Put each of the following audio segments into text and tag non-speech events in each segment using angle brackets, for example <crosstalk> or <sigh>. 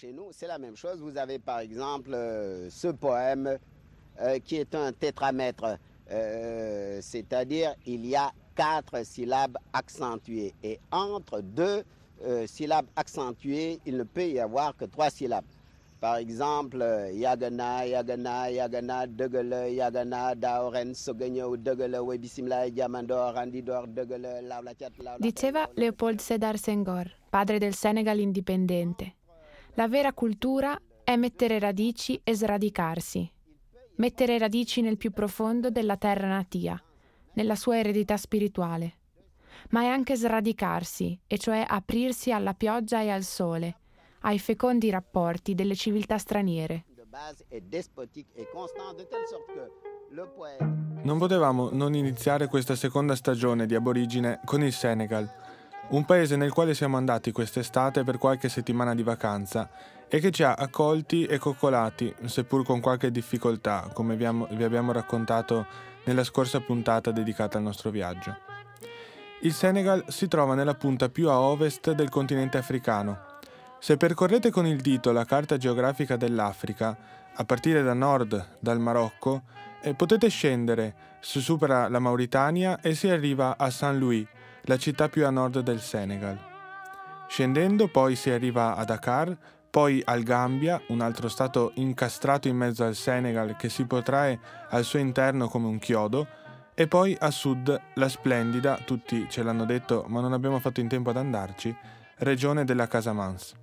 Chez nous, c'est la même chose. Vous avez par exemple euh, ce poème euh, qui est un tétramètre, euh, c'est-à-dire il y a quatre syllabes accentuées et entre deux euh, syllabes accentuées, il ne peut y avoir que trois syllabes. Par exemple, Yagana, Yagana, Yagana, Degele, Yagana, Daoren, Sogenyo, Degele, Webisimla, Diamandor, Randidor, Degele, Laulachat. Diceva Leopold Sedar Senghor, padre del Senegal indipendente. La vera cultura è mettere radici e sradicarsi. Mettere radici nel più profondo della terra natia, nella sua eredità spirituale. Ma è anche sradicarsi, e cioè aprirsi alla pioggia e al sole, ai fecondi rapporti delle civiltà straniere. Non potevamo non iniziare questa seconda stagione di Aborigine con il Senegal, un paese nel quale siamo andati quest'estate per qualche settimana di vacanza e che ci ha accolti e coccolati, seppur con qualche difficoltà, come vi abbiamo- raccontato nella scorsa puntata dedicata al nostro viaggio. Il Senegal si trova nella punta più a ovest del continente africano. Se percorrete con il dito la carta geografica dell'Africa, a partire da nord, dal Marocco, eh, potete scendere, si supera la Mauritania e si arriva a Saint Louis, la città più a nord del Senegal. Scendendo poi si arriva a Dakar, poi al Gambia, un altro stato incastrato in mezzo al Senegal che si protrae al suo interno come un chiodo, e poi a sud la splendida, tutti ce l'hanno detto ma non abbiamo fatto in tempo ad andarci, regione della Casamance.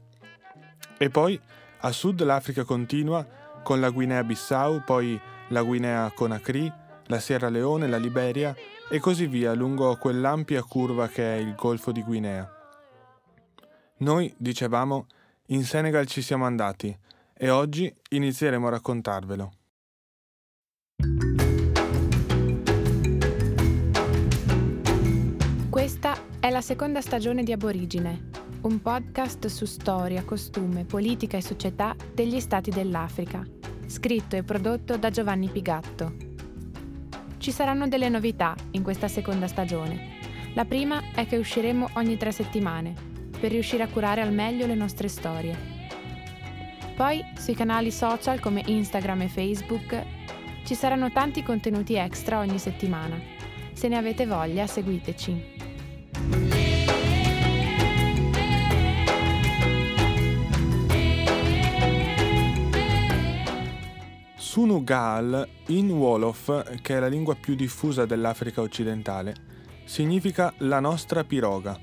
E poi a sud l'Africa continua con la Guinea-Bissau, poi la Guinea Conakry, la Sierra Leone, la Liberia e così via lungo quell'ampia curva che è il Golfo di Guinea. Noi, dicevamo, in Senegal ci siamo andati e oggi inizieremo a raccontarvelo. Questa è la seconda stagione di Aborigine, un podcast su storia, costume, politica e società degli stati dell'Africa, scritto e prodotto da Giovanni Pigatto. Ci saranno delle novità in questa seconda stagione. La prima è che usciremo ogni tre settimane, per riuscire a curare al meglio le nostre storie. Poi, sui canali social come Instagram e Facebook, ci saranno tanti contenuti extra ogni settimana. Se ne avete voglia, seguiteci. Sunugal in Wolof, che è la lingua più diffusa dell'Africa occidentale, significa la nostra piroga.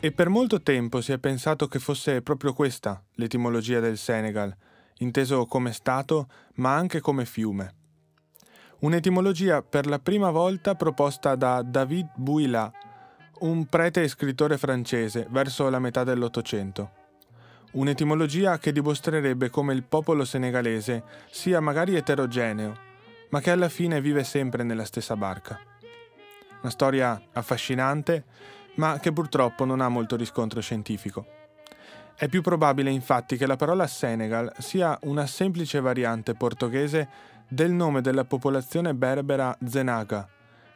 E per molto tempo si è pensato che fosse proprio questa l'etimologia del Senegal, inteso come stato ma anche come fiume. Un'etimologia per la prima volta proposta da David Bouila, un prete e scrittore francese verso la metà dell'Ottocento. Un'etimologia che dimostrerebbe come il popolo senegalese sia magari eterogeneo, ma che alla fine vive sempre nella stessa barca. Una storia affascinante, ma che purtroppo non ha molto riscontro scientifico. È più probabile infatti che la parola Senegal sia una semplice variante portoghese del nome della popolazione berbera Zenaga,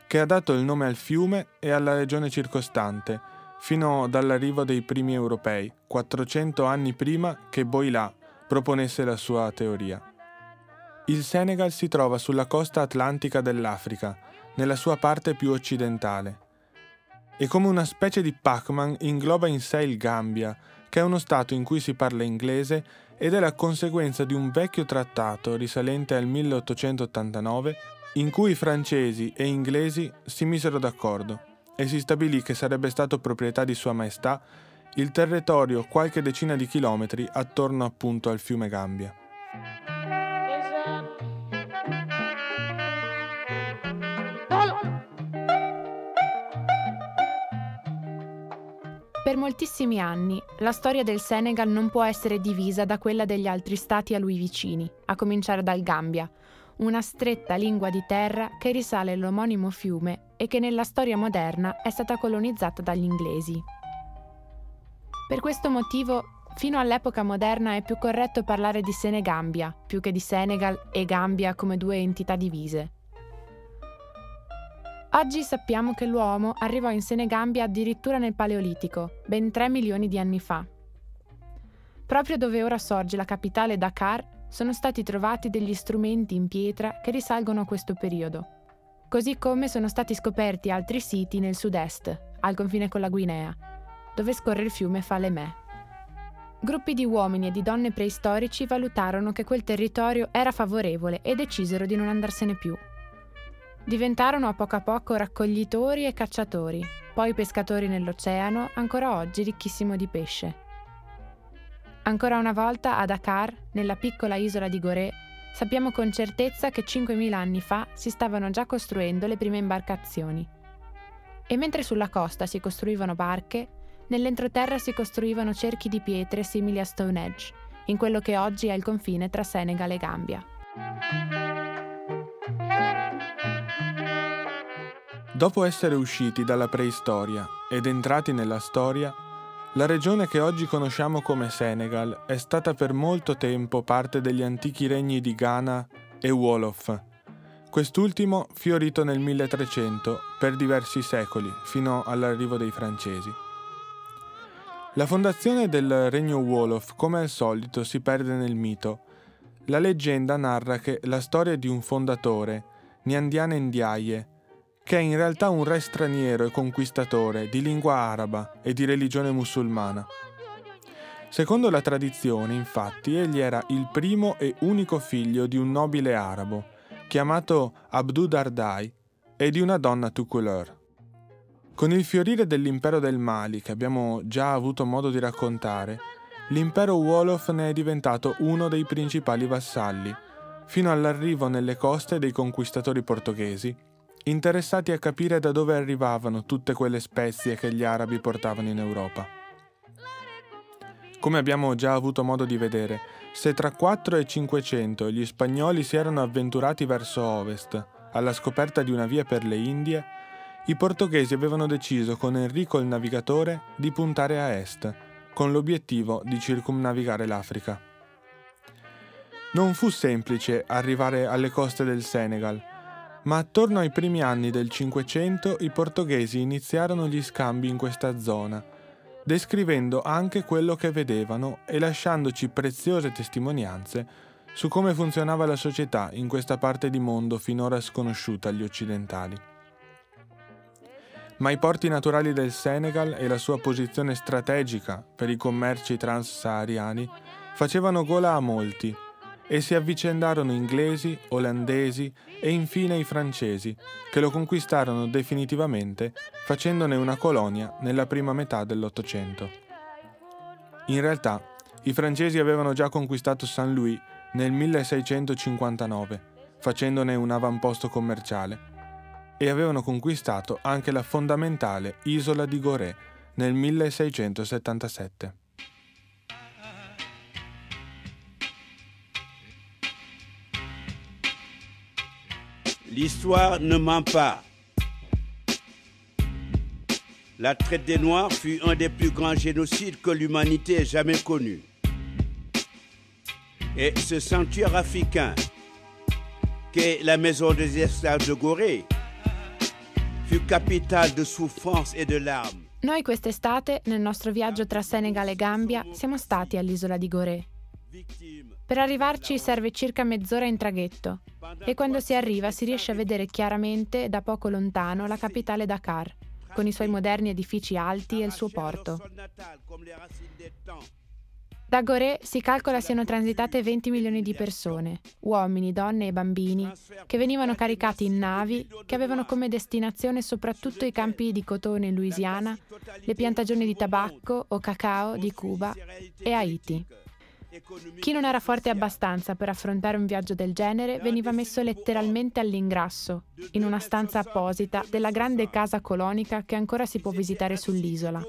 che ha dato il nome al fiume e alla regione circostante, fino dall'arrivo dei primi europei, 400 anni prima che Boilà proponesse la sua teoria. Il Senegal si trova sulla costa atlantica dell'Africa, nella sua parte più occidentale, e come una specie di Pac-Man ingloba in sé il Gambia, che è uno stato in cui si parla inglese ed è la conseguenza di un vecchio trattato risalente al 1889 in cui francesi e inglesi si misero d'accordo e si stabilì che sarebbe stato proprietà di Sua Maestà il territorio qualche decina di chilometri attorno appunto al fiume Gambia. Per moltissimi anni la storia del Senegal non può essere divisa da quella degli altri stati a lui vicini, a cominciare dal Gambia, una stretta lingua di terra che risale all'omonimo fiume e che nella storia moderna è stata colonizzata dagli inglesi. Per questo motivo, fino all'epoca moderna è più corretto parlare di Senegambia più che di Senegal e Gambia come due entità divise. Oggi sappiamo che l'uomo arrivò in Senegambia addirittura nel Paleolitico, ben 3 milioni di anni fa. Proprio dove ora sorge la capitale Dakar sono stati trovati degli strumenti in pietra che risalgono a questo periodo, così come sono stati scoperti altri siti nel sud-est, al confine con la Guinea, dove scorre il fiume Falemè. Gruppi di uomini e di donne preistorici valutarono che quel territorio era favorevole e decisero di non andarsene più. Diventarono a poco a poco raccoglitori e cacciatori, poi pescatori nell'oceano, ancora oggi ricchissimo di pesce. Ancora una volta a Dakar, nella piccola isola di Gorée, sappiamo con certezza che 5.000 anni fa si stavano già costruendo le prime imbarcazioni. E mentre sulla costa si costruivano barche, nell'entroterra si costruivano cerchi di pietre simili a Stonehenge, in quello che oggi è il confine tra Senegal e Gambia. Dopo essere usciti dalla preistoria ed entrati nella storia, la regione che oggi conosciamo come Senegal è stata per molto tempo parte degli antichi regni di Ghana e Wolof, quest'ultimo fiorito nel 1300 per diversi secoli, fino all'arrivo dei francesi. La fondazione del regno Wolof, come al solito, si perde nel mito. La leggenda narra che la storia di un fondatore, Nyandiane Ndiaye, che è in realtà un re straniero e conquistatore di lingua araba e di religione musulmana. Secondo la tradizione, infatti, egli era il primo e unico figlio di un nobile arabo, chiamato Abdu Dardai, e di una donna Tukulor. Con il fiorire dell'impero del Mali, che abbiamo già avuto modo di raccontare, l'impero Wolof ne è diventato uno dei principali vassalli, fino all'arrivo nelle coste dei conquistatori portoghesi interessati a capire da dove arrivavano tutte quelle spezie che gli arabi portavano in Europa. Come abbiamo già avuto modo di vedere, se tra 4 e 500 gli spagnoli si erano avventurati verso ovest, alla scoperta di una via per le Indie, i portoghesi avevano deciso con Enrico il navigatore di puntare a est, con l'obiettivo di circumnavigare l'Africa. Non fu semplice arrivare alle coste del Senegal, ma attorno ai primi anni del Cinquecento i portoghesi iniziarono gli scambi in questa zona, descrivendo anche quello che vedevano e lasciandoci preziose testimonianze su come funzionava la società in questa parte di mondo finora sconosciuta agli occidentali. Ma i porti naturali del Senegal e la sua posizione strategica per i commerci transsahariani facevano gola a molti e si avvicendarono inglesi, olandesi e infine i francesi, che lo conquistarono definitivamente facendone una colonia nella prima metà dell'Ottocento. In realtà, i francesi avevano già conquistato Saint Louis nel 1659, facendone un avamposto commerciale, e avevano conquistato anche la fondamentale isola di Gorée nel 1677. L'histoire ne ment pas. La traite des Noirs fut un des plus grands génocides que l'humanité ait jamais connu. Et ce sanctuaire africain, qu'est la maison des esclaves de Gorée, fut capitale de souffrance et de larmes. Noi quest'estate, nel nostro viaggio tra Senegal e Gambia, siamo stati all'isola di Gorée. Per arrivarci serve circa mezz'ora in traghetto e quando si arriva si riesce a vedere chiaramente da poco lontano la capitale Dakar, con i suoi moderni edifici alti e il suo porto. Da Gorée si calcola siano transitate 20 milioni di persone, uomini, donne e bambini, che venivano caricati in navi che avevano come destinazione soprattutto i campi di cotone in Louisiana, le piantagioni di tabacco o cacao di Cuba e Haiti. Chi non era forte abbastanza per affrontare un viaggio del genere veniva messo letteralmente all'ingrasso, in una stanza apposita della grande casa colonica che ancora si può visitare sull'isola.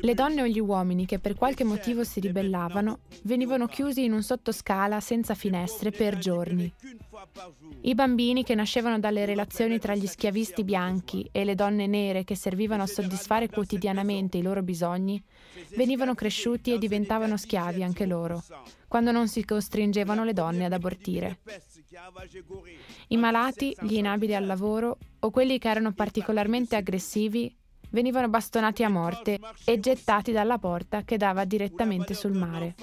Le donne o gli uomini che per qualche motivo si ribellavano venivano chiusi in un sottoscala senza finestre per giorni. I bambini che nascevano dalle relazioni tra gli schiavisti bianchi e le donne nere che servivano a soddisfare quotidianamente i loro bisogni venivano cresciuti e diventavano schiavi anche loro, quando non si costringevano le donne ad abortire. I malati, gli inabili al lavoro o quelli che erano particolarmente aggressivi venivano bastonati a morte e gettati dalla porta che dava direttamente sul mare.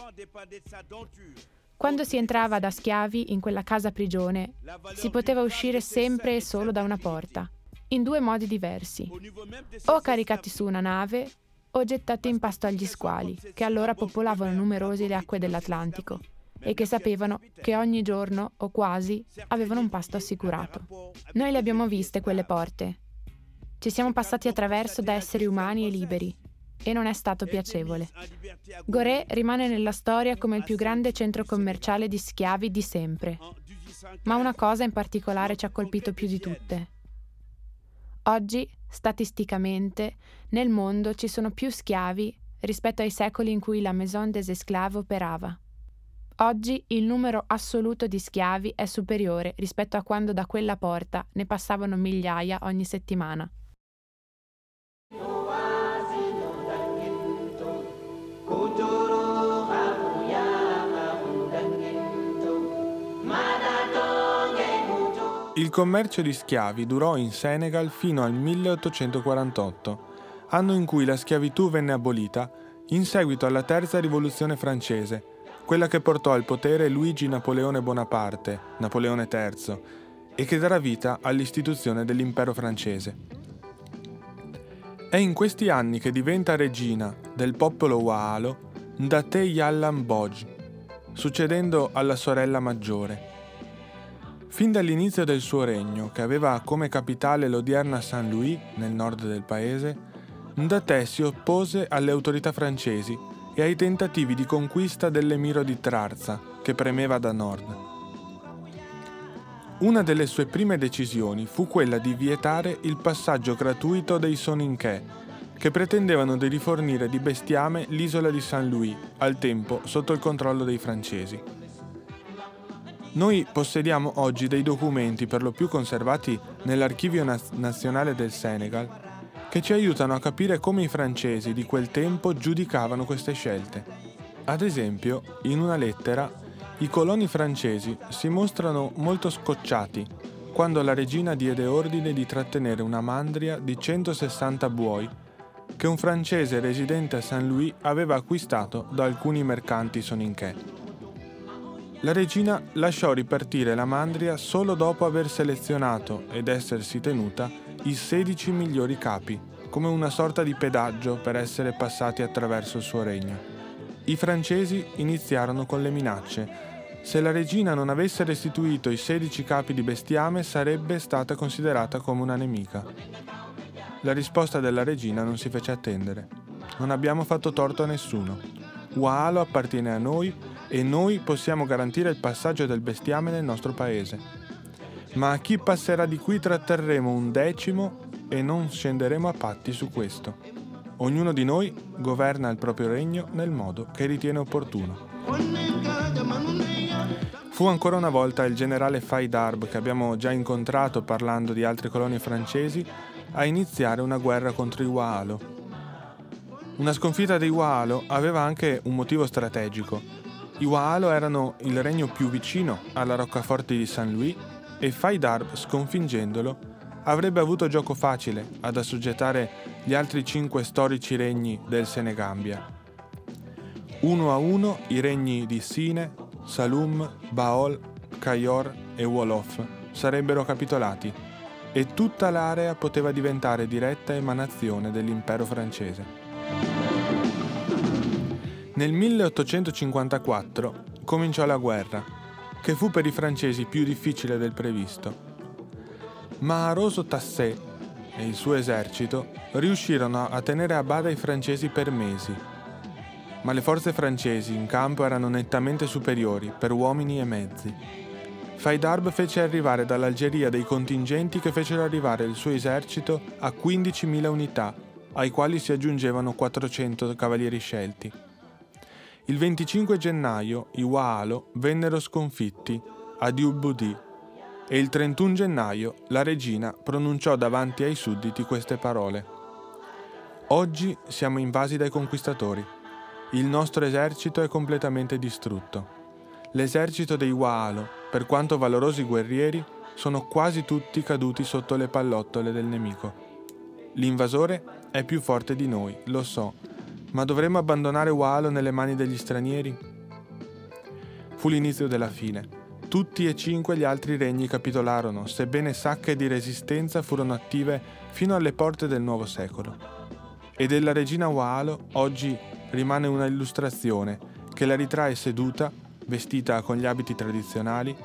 Quando si entrava da schiavi in quella casa prigione, si poteva uscire sempre e solo da una porta, in due modi diversi, o caricati su una nave o gettati in pasto agli squali, che allora popolavano numerosi le acque dell'Atlantico e che sapevano che ogni giorno, o quasi, avevano un pasto assicurato. Noi le abbiamo viste quelle porte. Ci siamo passati attraverso da esseri umani e liberi, e non è stato piacevole. Gorée rimane nella storia come il più grande centro commerciale di schiavi di sempre. Ma una cosa in particolare ci ha colpito più di tutte. Oggi, statisticamente, nel mondo ci sono più schiavi rispetto ai secoli in cui la Maison des Esclaves operava. Oggi il numero assoluto di schiavi è superiore rispetto a quando da quella porta ne passavano migliaia ogni settimana. Il commercio di schiavi durò in Senegal fino al 1848, anno in cui la schiavitù venne abolita in seguito alla terza rivoluzione francese, quella che portò al potere Luigi Napoleone Bonaparte, Napoleone III, e che darà vita all'istituzione dell'impero francese. È in questi anni che diventa regina del popolo Waalo Ndate Yallam Boj, succedendo alla sorella maggiore. Fin dall'inizio del suo regno, che aveva come capitale l'odierna Saint Louis nel nord del paese, Ndate si oppose alle autorità francesi e ai tentativi di conquista dell'emiro di Trarza, che premeva da nord. Una delle sue prime decisioni fu quella di vietare il passaggio gratuito dei Soninché, che pretendevano di rifornire di bestiame l'isola di Saint Louis, al tempo sotto il controllo dei francesi. Noi possediamo oggi dei documenti per lo più conservati nell'Archivio Naz- Nazionale del Senegal che ci aiutano a capire come i francesi di quel tempo giudicavano queste scelte. Ad esempio, in una lettera, i coloni francesi si mostrano molto scocciati quando la regina diede ordine di trattenere una mandria di 160 buoi che un francese residente a Saint Louis aveva acquistato da alcuni mercanti soninché. La regina lasciò ripartire la mandria solo dopo aver selezionato ed essersi tenuta i 16 migliori capi, come una sorta di pedaggio per essere passati attraverso il suo regno. I francesi iniziarono con le minacce. Se la regina non avesse restituito i 16 capi di bestiame sarebbe stata considerata come una nemica. La risposta della regina non si fece attendere. Non abbiamo fatto torto a nessuno. Waalo appartiene a noi e noi possiamo garantire il passaggio del bestiame nel nostro paese. Ma a chi passerà di qui tratterremo un decimo e non scenderemo a patti su questo. Ognuno di noi governa il proprio regno nel modo che ritiene opportuno. Fu ancora una volta il generale Faidarb, che abbiamo già incontrato parlando di altre colonie francesi, a iniziare una guerra contro i Waalo. Una sconfitta dei Waalo aveva anche un motivo strategico, i Waalo erano il regno più vicino alla roccaforte di San Louis e Faidarb, sconfiggendolo, avrebbe avuto gioco facile ad assoggettare gli altri cinque storici regni del Senegambia. Uno a uno i regni di Sine, Salum, Baol, Cayor e Wolof sarebbero capitolati e tutta l'area poteva diventare diretta emanazione dell'impero francese. Nel 1854 cominciò la guerra, che fu per i francesi più difficile del previsto. Ma Aroso Tassé e il suo esercito riuscirono a tenere a bada i francesi per mesi. ma le forze francesi in campo erano nettamente superiori per uomini e mezzi. Faidarb fece arrivare dall'Algeria dei contingenti che fecero arrivare il suo esercito a 15.000 unità, ai quali si aggiungevano 400 cavalieri scelti. Il 25 gennaio i Waalo vennero sconfitti a Diubudi e il 31 gennaio la regina pronunciò davanti ai sudditi queste parole. Oggi siamo invasi dai conquistatori. Il nostro esercito è completamente distrutto. L'esercito dei Waalo, per quanto valorosi guerrieri, sono quasi tutti caduti sotto le pallottole del nemico. L'invasore è più forte di noi, lo so, ma dovremmo abbandonare Waalo nelle mani degli stranieri? Fu l'inizio della fine. Tutti e cinque gli altri regni capitolarono, sebbene sacche di resistenza furono attive fino alle porte del nuovo secolo. E della regina Waalo oggi rimane una illustrazione che la ritrae seduta, vestita con gli abiti tradizionali,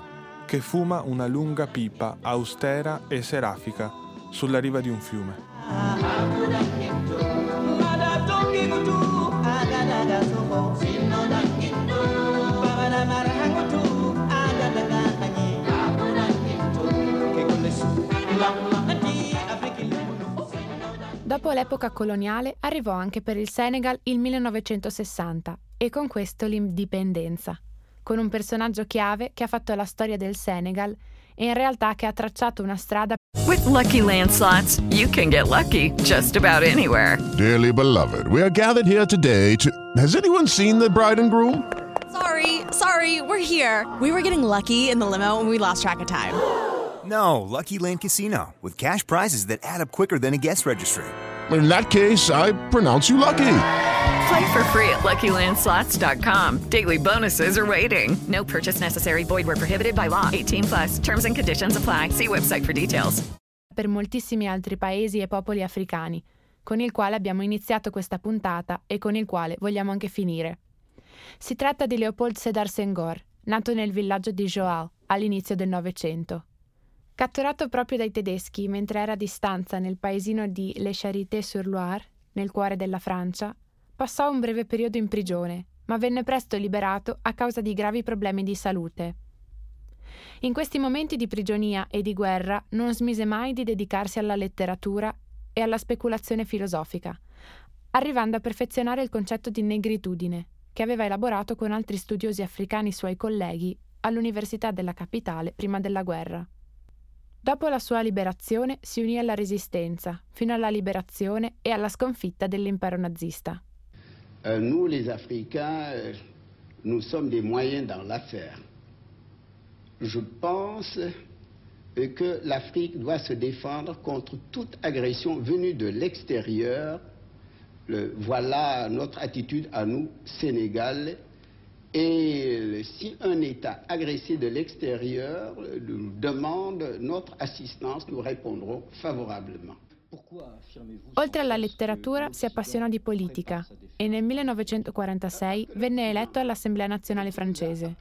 che fuma una lunga pipa austera e serafica sulla riva di un fiume. Dopo l'epoca coloniale arrivò anche per il Senegal il 1960 e con questo l'indipendenza, con un personaggio chiave che ha fatto la storia del Senegal e in realtà che ha tracciato una strada. With lucky landslots, you can get lucky just about anywhere. Dearly beloved, we are gathered here today to. Has anyone seen the bride and groom? Sorry, sorry, we're here. We were getting lucky in the limo and we lost track of time. No, Lucky Land Casino, with cash prizes that add up quicker than a guest registry. In that case, I pronounce you lucky. Play for free at LuckyLandSlots.com. Daily bonuses are waiting. No purchase necessary. Void where prohibited by law. 18 plus. Terms and conditions apply. See website for details. Per moltissimi altri paesi e popoli africani, con il quale abbiamo iniziato questa puntata e con il quale vogliamo anche finire. Si tratta di Leopold Sedar Senghor, nato nel villaggio di Joal all'inizio del Novecento. Catturato proprio dai tedeschi mentre era a distanza nel paesino di Les Charité-sur-Loire, nel cuore della Francia, passò un breve periodo in prigione, ma venne presto liberato a causa di gravi problemi di salute. In questi momenti di prigionia e di guerra non smise mai di dedicarsi alla letteratura e alla speculazione filosofica, arrivando a perfezionare il concetto di negritudine, che aveva elaborato con altri studiosi africani suoi colleghi all'Università della capitale prima della guerra. Dopo la sua liberazione si unì alla Resistenza, fino alla liberazione e alla sconfitta dell'impero nazista. Euh, nous, les Africains, euh, nous sommes des moyens dans l'affaire. Je pense que l'Afrique doit se défendre contre toute agression venue de l'extérieur. Voilà notre attitude à nous, Sénégal, Et si un État agressé de l'extérieur nous demande notre assistance, nous répondrons favorablement. Oltre alla letteratura si appassionò di politica e nel 1946 venne eletto all'Assemblea nazionale francese.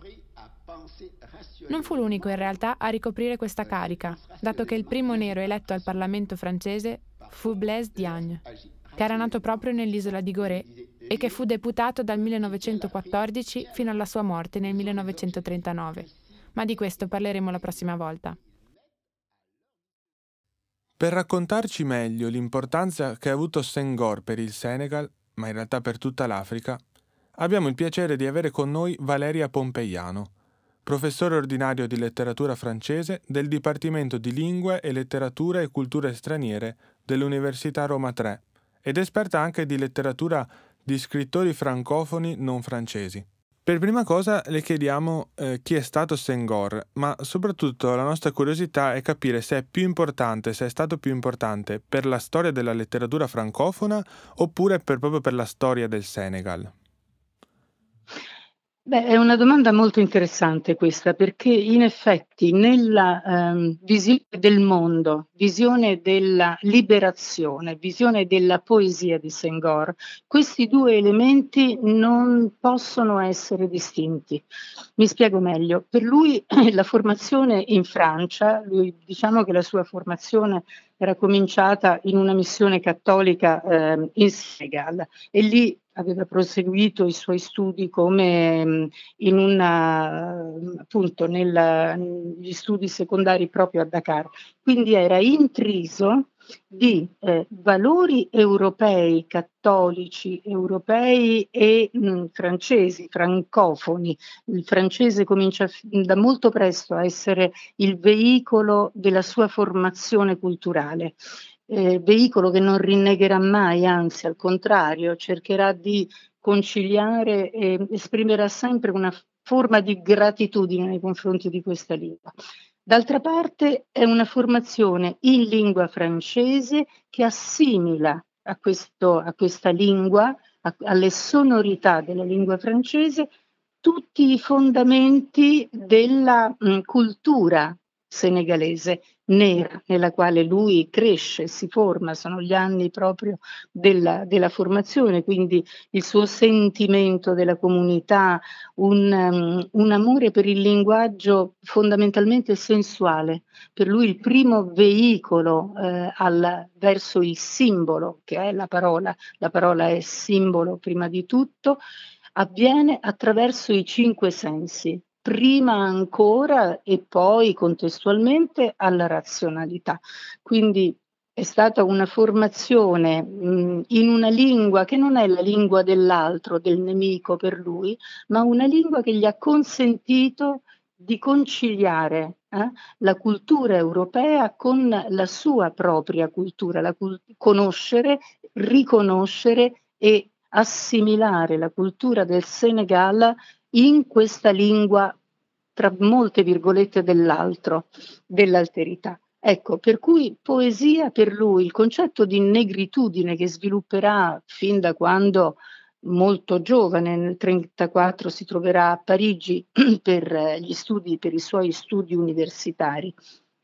Non fu l'unico in realtà a ricoprire questa carica, dato che il primo nero eletto al Parlamento francese fu Blaise Diagne, che era nato proprio nell'isola di Gorée e che fu deputato dal 1914 fino alla sua morte nel 1939. Ma di questo parleremo la prossima volta. Per raccontarci meglio l'importanza che ha avuto Senghor per il Senegal, ma in realtà per tutta l'Africa, abbiamo il piacere di avere con noi Valeria Pompeiano, professore ordinario di letteratura francese del Dipartimento di Lingue e Letteratura e Culture Straniere dell'Università Roma 3 ed esperta anche di letteratura di scrittori francofoni non francesi. Per prima cosa le chiediamo eh, chi è stato Senghor, ma soprattutto la nostra curiosità è capire se è più importante, se è stato più importante per la storia della letteratura francofona oppure per, proprio per la storia del Senegal. Beh, è una domanda molto interessante questa, perché in effetti Infatti nella ehm, visione del mondo, visione della liberazione, visione della poesia di Senghor, questi due elementi non possono essere distinti. Mi spiego meglio. Per lui <clears throat> la formazione in Francia, lui, diciamo che la sua formazione era cominciata in una missione cattolica eh, in Senegal e lì aveva proseguito i suoi studi come mm, in una, appunto negli studi secondari proprio a Dakar. Quindi era intriso di eh, valori europei, cattolici, europei e mh, mm, francesi, francofoni. Il francese comincia da molto presto a essere il veicolo della sua formazione culturale eh, veicolo che non rinnegherà mai, anzi al contrario, cercherà di conciliare e esprimerà sempre una forma di gratitudine nei confronti di questa lingua. D'altra parte è una formazione in lingua francese che assimila a, questo, a questa lingua, a, alle sonorità della lingua francese, tutti i fondamenti della mh, cultura senegalese nera nella quale lui cresce, si forma, sono gli anni proprio della, della formazione, quindi il suo sentimento della comunità, un, um, un, amore per il linguaggio fondamentalmente sensuale, per lui il primo veicolo eh, al, verso il simbolo, che è la parola, la parola è simbolo prima di tutto, avviene attraverso i cinque sensi, prima ancora e poi contestualmente alla razionalità. Quindi è stata una formazione mh, in una lingua che non è la lingua dell'altro, del nemico per lui, ma una lingua che gli ha consentito di conciliare eh, la cultura europea con la sua propria cultura, la cult- conoscere, riconoscere e assimilare la cultura del Senegal in questa lingua, tra molte virgolette, dell'altro, dell'alterità. Ecco, per cui poesia per lui, il concetto di negritudine che svilupperà fin da quando molto giovane, nel 1934 si troverà a Parigi <clears throat> per gli studi, per i suoi studi universitari.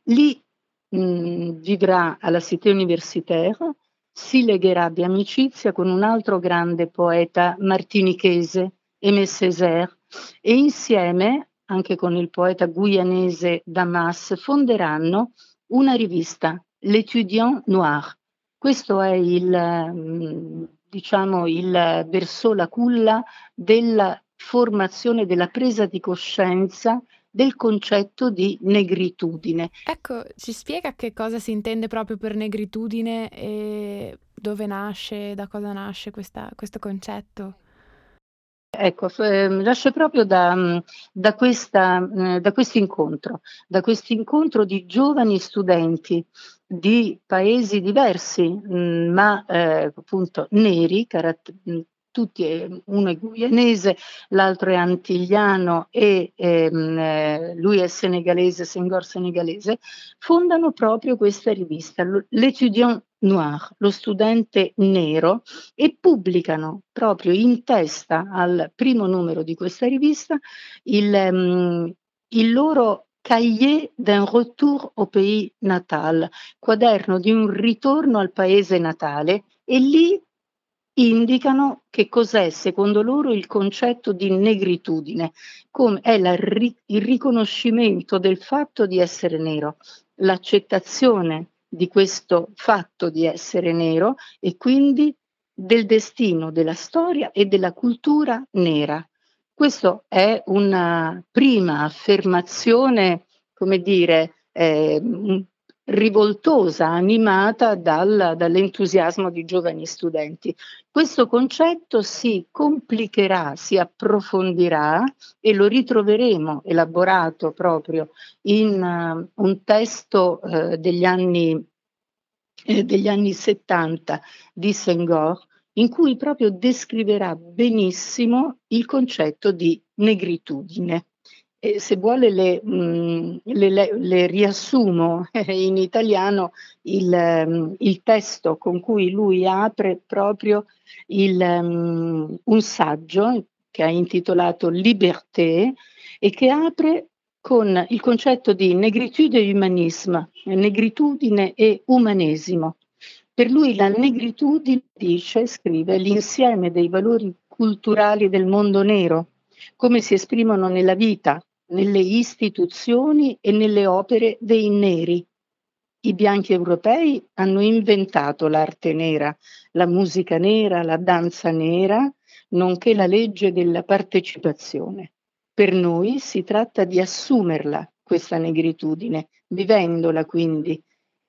Lì mh, vivrà alla Cité Universitaire, si legherà di amicizia con un altro grande poeta martinichese, Aimé Césaire, e insieme, anche con il poeta guyanese Damas, fonderanno una rivista, L'Étudiant Noir. Questo è il, mm, diciamo, il verso, la culla della formazione, della presa di coscienza del concetto di negritudine. Ecco, ci spiega che cosa si intende proprio per negritudine e dove nasce, da cosa nasce questa, questo concetto? Ecco, nasce proprio da, mm, da, questa, eh, da questo incontro, da questo incontro di giovani studenti di paesi diversi, mh, mm, ma eh, appunto neri, caratter- tutti, eh, uno è guyanese, l'altro è antigliano e ehm, eh, lui è senegalese, Senghor senegalese, fondano proprio questa rivista, L'Étudiant Noir, lo studente nero, e pubblicano proprio in testa al primo numero di questa rivista il, um, il loro Cahier d'un retour au pays natal, quaderno di un ritorno al paese natale e lì indicano che cos'è secondo loro il concetto di negritudine, come è la, il riconoscimento del fatto di essere nero, l'accettazione di questo fatto di essere nero e quindi del destino della storia e della cultura nera. Questa è una prima affermazione, come dire, eh, rivoltosa, animata dal, dall'entusiasmo di giovani studenti. Questo concetto si complicherà, si approfondirà e lo ritroveremo elaborato proprio in uh, un testo uh, degli, anni, eh, degli anni 70 di Senghor, in cui proprio descriverà benissimo il concetto di negritudine. E se vuole le, mh, mm, le, le, le riassumo <laughs> in italiano il, um, il, testo con cui lui apre proprio il, um, un saggio che ha intitolato Liberté e che apre con il concetto di negritude e humanisme, negritudine e umanesimo. Per lui la negritudine, dice, scrive, l'insieme dei valori culturali del mondo nero, come si esprimono nella vita, nelle istituzioni e nelle opere dei neri. I bianchi europei hanno inventato l'arte nera, la musica nera, la danza nera, nonché la legge della partecipazione. Per noi si tratta di assumerla, questa negritudine, vivendola quindi,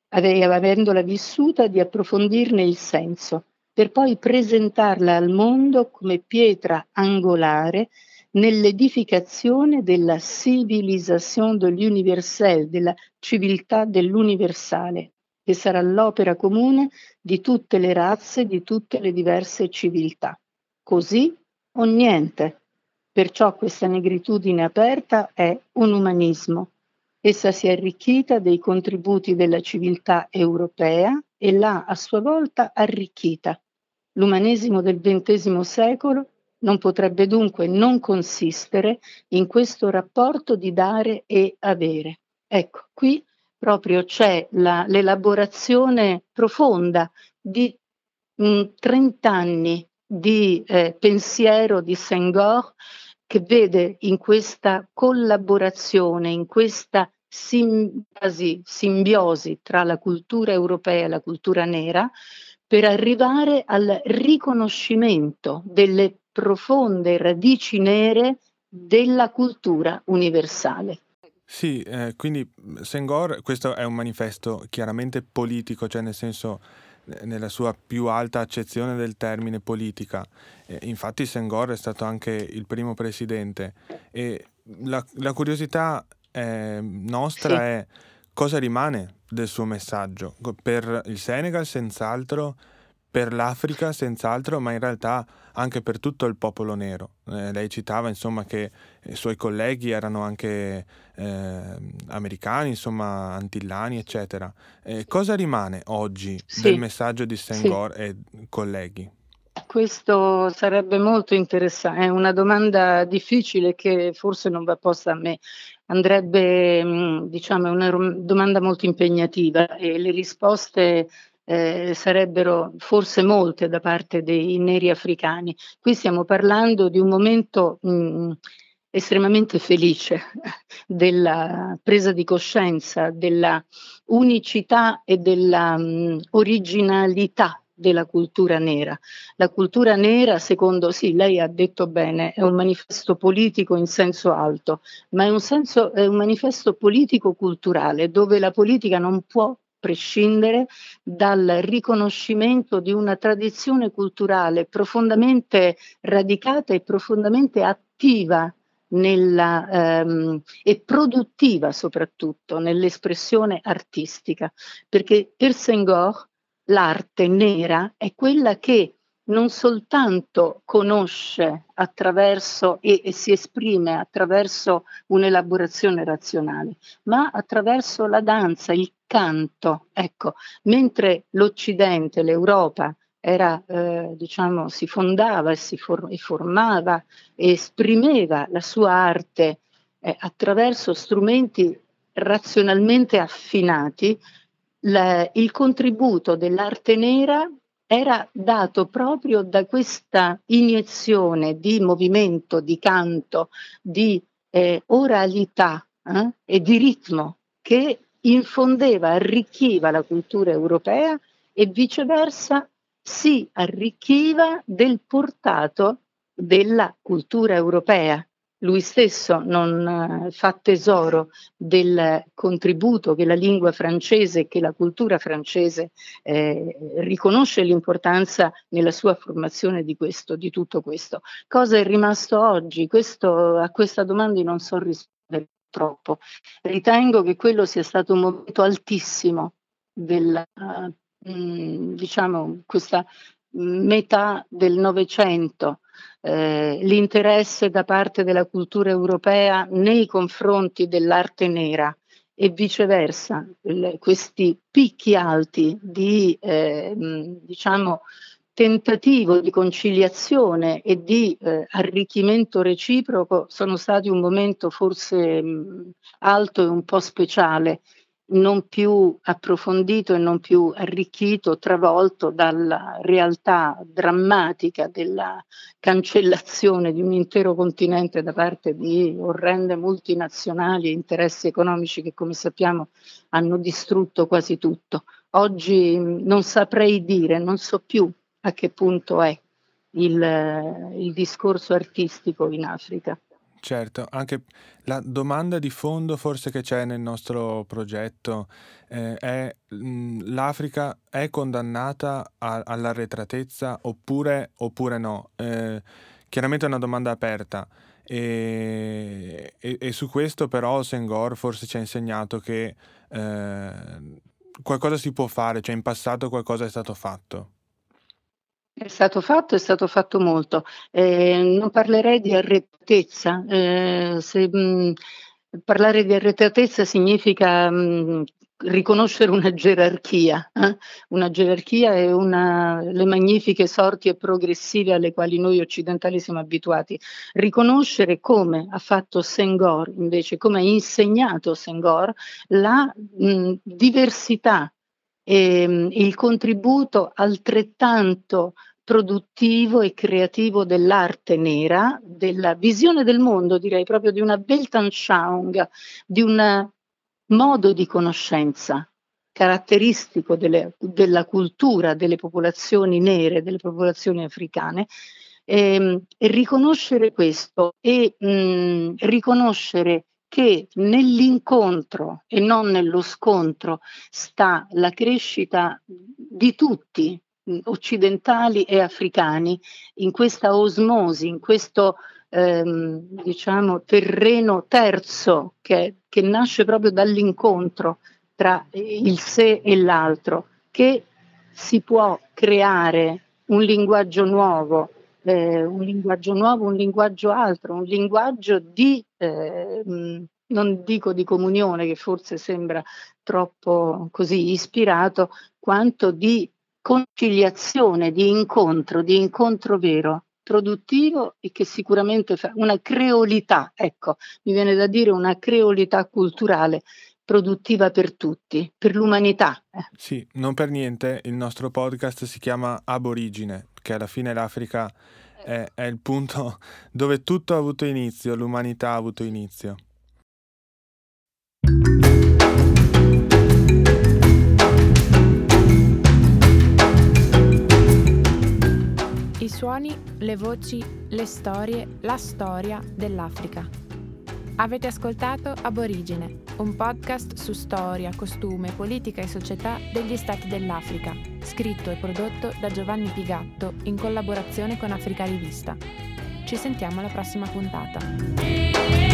avendola vissuta, di approfondirne il senso, per poi presentarla al mondo come pietra angolare nell'edificazione della civilisation de l'universel, della civiltà dell'universale, che sarà l'opera comune di tutte le razze, di tutte le diverse civiltà. Così o niente. Perciò questa negritudine aperta è un umanismo. Essa si è arricchita dei contributi della civiltà europea e l'ha a sua volta arricchita. L'umanesimo del XX secolo non potrebbe dunque non consistere in questo rapporto di dare e avere. Ecco, qui proprio c'è la, l'elaborazione profonda di mh, 30 anni di eh, pensiero di Senghor che vede in questa collaborazione, in questa simbiosi, simbiosi tra la cultura europea e la cultura nera, per arrivare al riconoscimento delle profonde radici nere della cultura universale. Sì, eh, quindi Senghor, questo è un manifesto chiaramente politico, cioè nel senso nella sua più alta accezione del termine politica. Eh, infatti Senghor è stato anche il primo presidente e la, la curiosità eh, nostra sì. è cosa rimane del suo messaggio. Per il Senegal senz'altro, per l'Africa senz'altro, ma in realtà anche per tutto il popolo nero. Eh, lei citava insomma che i suoi colleghi erano anche eh, americani, insomma antillani, eccetera. Eh, cosa rimane oggi sì. del messaggio di Senghor sì. e colleghi? Questo sarebbe molto interessante, è una domanda difficile che forse non va posta a me, andrebbe, mm, diciamo, una domanda molto impegnativa e le risposte eh, sarebbero forse molte da parte dei neri africani. Qui stiamo parlando di un momento mh, mm, estremamente felice <laughs> della presa di coscienza, della unicità e della mh, mm, originalità della cultura nera. La cultura nera, secondo, sì, lei ha detto bene, è un manifesto politico in senso alto, ma è un, senso, è un manifesto politico-culturale dove la politica non può prescindere dal riconoscimento di una tradizione culturale profondamente radicata e profondamente attiva nella, ehm, e produttiva soprattutto nell'espressione artistica, perché per Senghor l'arte nera è quella che non soltanto conosce attraverso e, e, si esprime attraverso un'elaborazione razionale, ma attraverso la danza, il canto. Ecco, mentre l'Occidente, l'Europa, era, eh, diciamo, si fondava e si for- e formava e esprimeva la sua arte eh, attraverso strumenti razionalmente affinati, la, il contributo dell'arte nera era dato proprio da questa iniezione di movimento, di canto, di eh, oralità eh, e di ritmo che infondeva, arricchiva la cultura europea e viceversa si arricchiva del portato della cultura europea lui stesso non eh, fa tesoro del contributo che la lingua francese che la cultura francese eh, riconosce l'importanza nella sua formazione di questo, di tutto questo. Cosa è rimasto oggi? Questo, a questa domanda non so rispondere troppo. Ritengo che quello sia stato un momento altissimo della, uh, diciamo, questa metà del Novecento eh, l'interesse da parte della cultura europea nei confronti dell'arte nera e viceversa, le, questi picchi alti di eh, diciamo tentativo di conciliazione e di eh, arricchimento reciproco sono stati un momento forse mh, alto e un po' speciale non più approfondito e non più arricchito, travolto dalla realtà drammatica della cancellazione di un intero continente da parte di orrende multinazionali e interessi economici che, come sappiamo, hanno distrutto quasi tutto. Oggi non saprei dire, non so più a che punto è il, il discorso artistico in Africa. Certo, anche la domanda di fondo forse che c'è nel nostro progetto eh, è mh, l'Africa è condannata a, all'arretratezza oppure, oppure no? Eh, chiaramente è una domanda aperta e, e, e, su questo però Senghor forse ci ha insegnato che eh, qualcosa si può fare, cioè in passato qualcosa è stato fatto. È stato fatto, è stato fatto molto. Eh, non parlerei di arretratezza. Eh, parlare di arretratezza significa mh, riconoscere una gerarchia, eh? una gerarchia e una, le magnifiche sorti e progressive alle quali noi occidentali siamo abituati. Riconoscere come ha fatto Senghor, invece, come ha insegnato Senghor, la mh, diversità ehm, il contributo altrettanto produttivo e creativo dell'arte nera, della visione del mondo, direi proprio di una Weltanschauung, di un modo di conoscenza caratteristico delle, della cultura delle popolazioni nere, delle popolazioni africane, e, ehm, e riconoscere questo e mh, riconoscere che nell'incontro e non nello scontro sta la crescita di tutti, occidentali e africani, in questa osmosi, in questo ehm, diciamo, terreno terzo che, che nasce proprio dall'incontro tra il sé e l'altro, che si può creare un linguaggio nuovo, eh, un linguaggio nuovo, un linguaggio altro, un linguaggio di, eh, non dico di comunione, che forse sembra troppo così ispirato, quanto di conciliazione, di incontro, di incontro vero, produttivo e che sicuramente fa una creolità, ecco, mi viene da dire una creolità culturale produttiva per tutti, per l'umanità. Eh. Sì, non per niente il nostro podcast si chiama Aborigine, che alla fine l'Africa è, è il punto <laughs> dove tutto ha avuto inizio, l'umanità ha avuto inizio. I suoni, le voci, le storie, la storia dell'Africa. Avete ascoltato Aborigine, un podcast su storia, costume, politica e società degli stati dell'Africa, scritto e prodotto da Giovanni Pigatto in collaborazione con Africa Rivista. Ci sentiamo alla prossima puntata.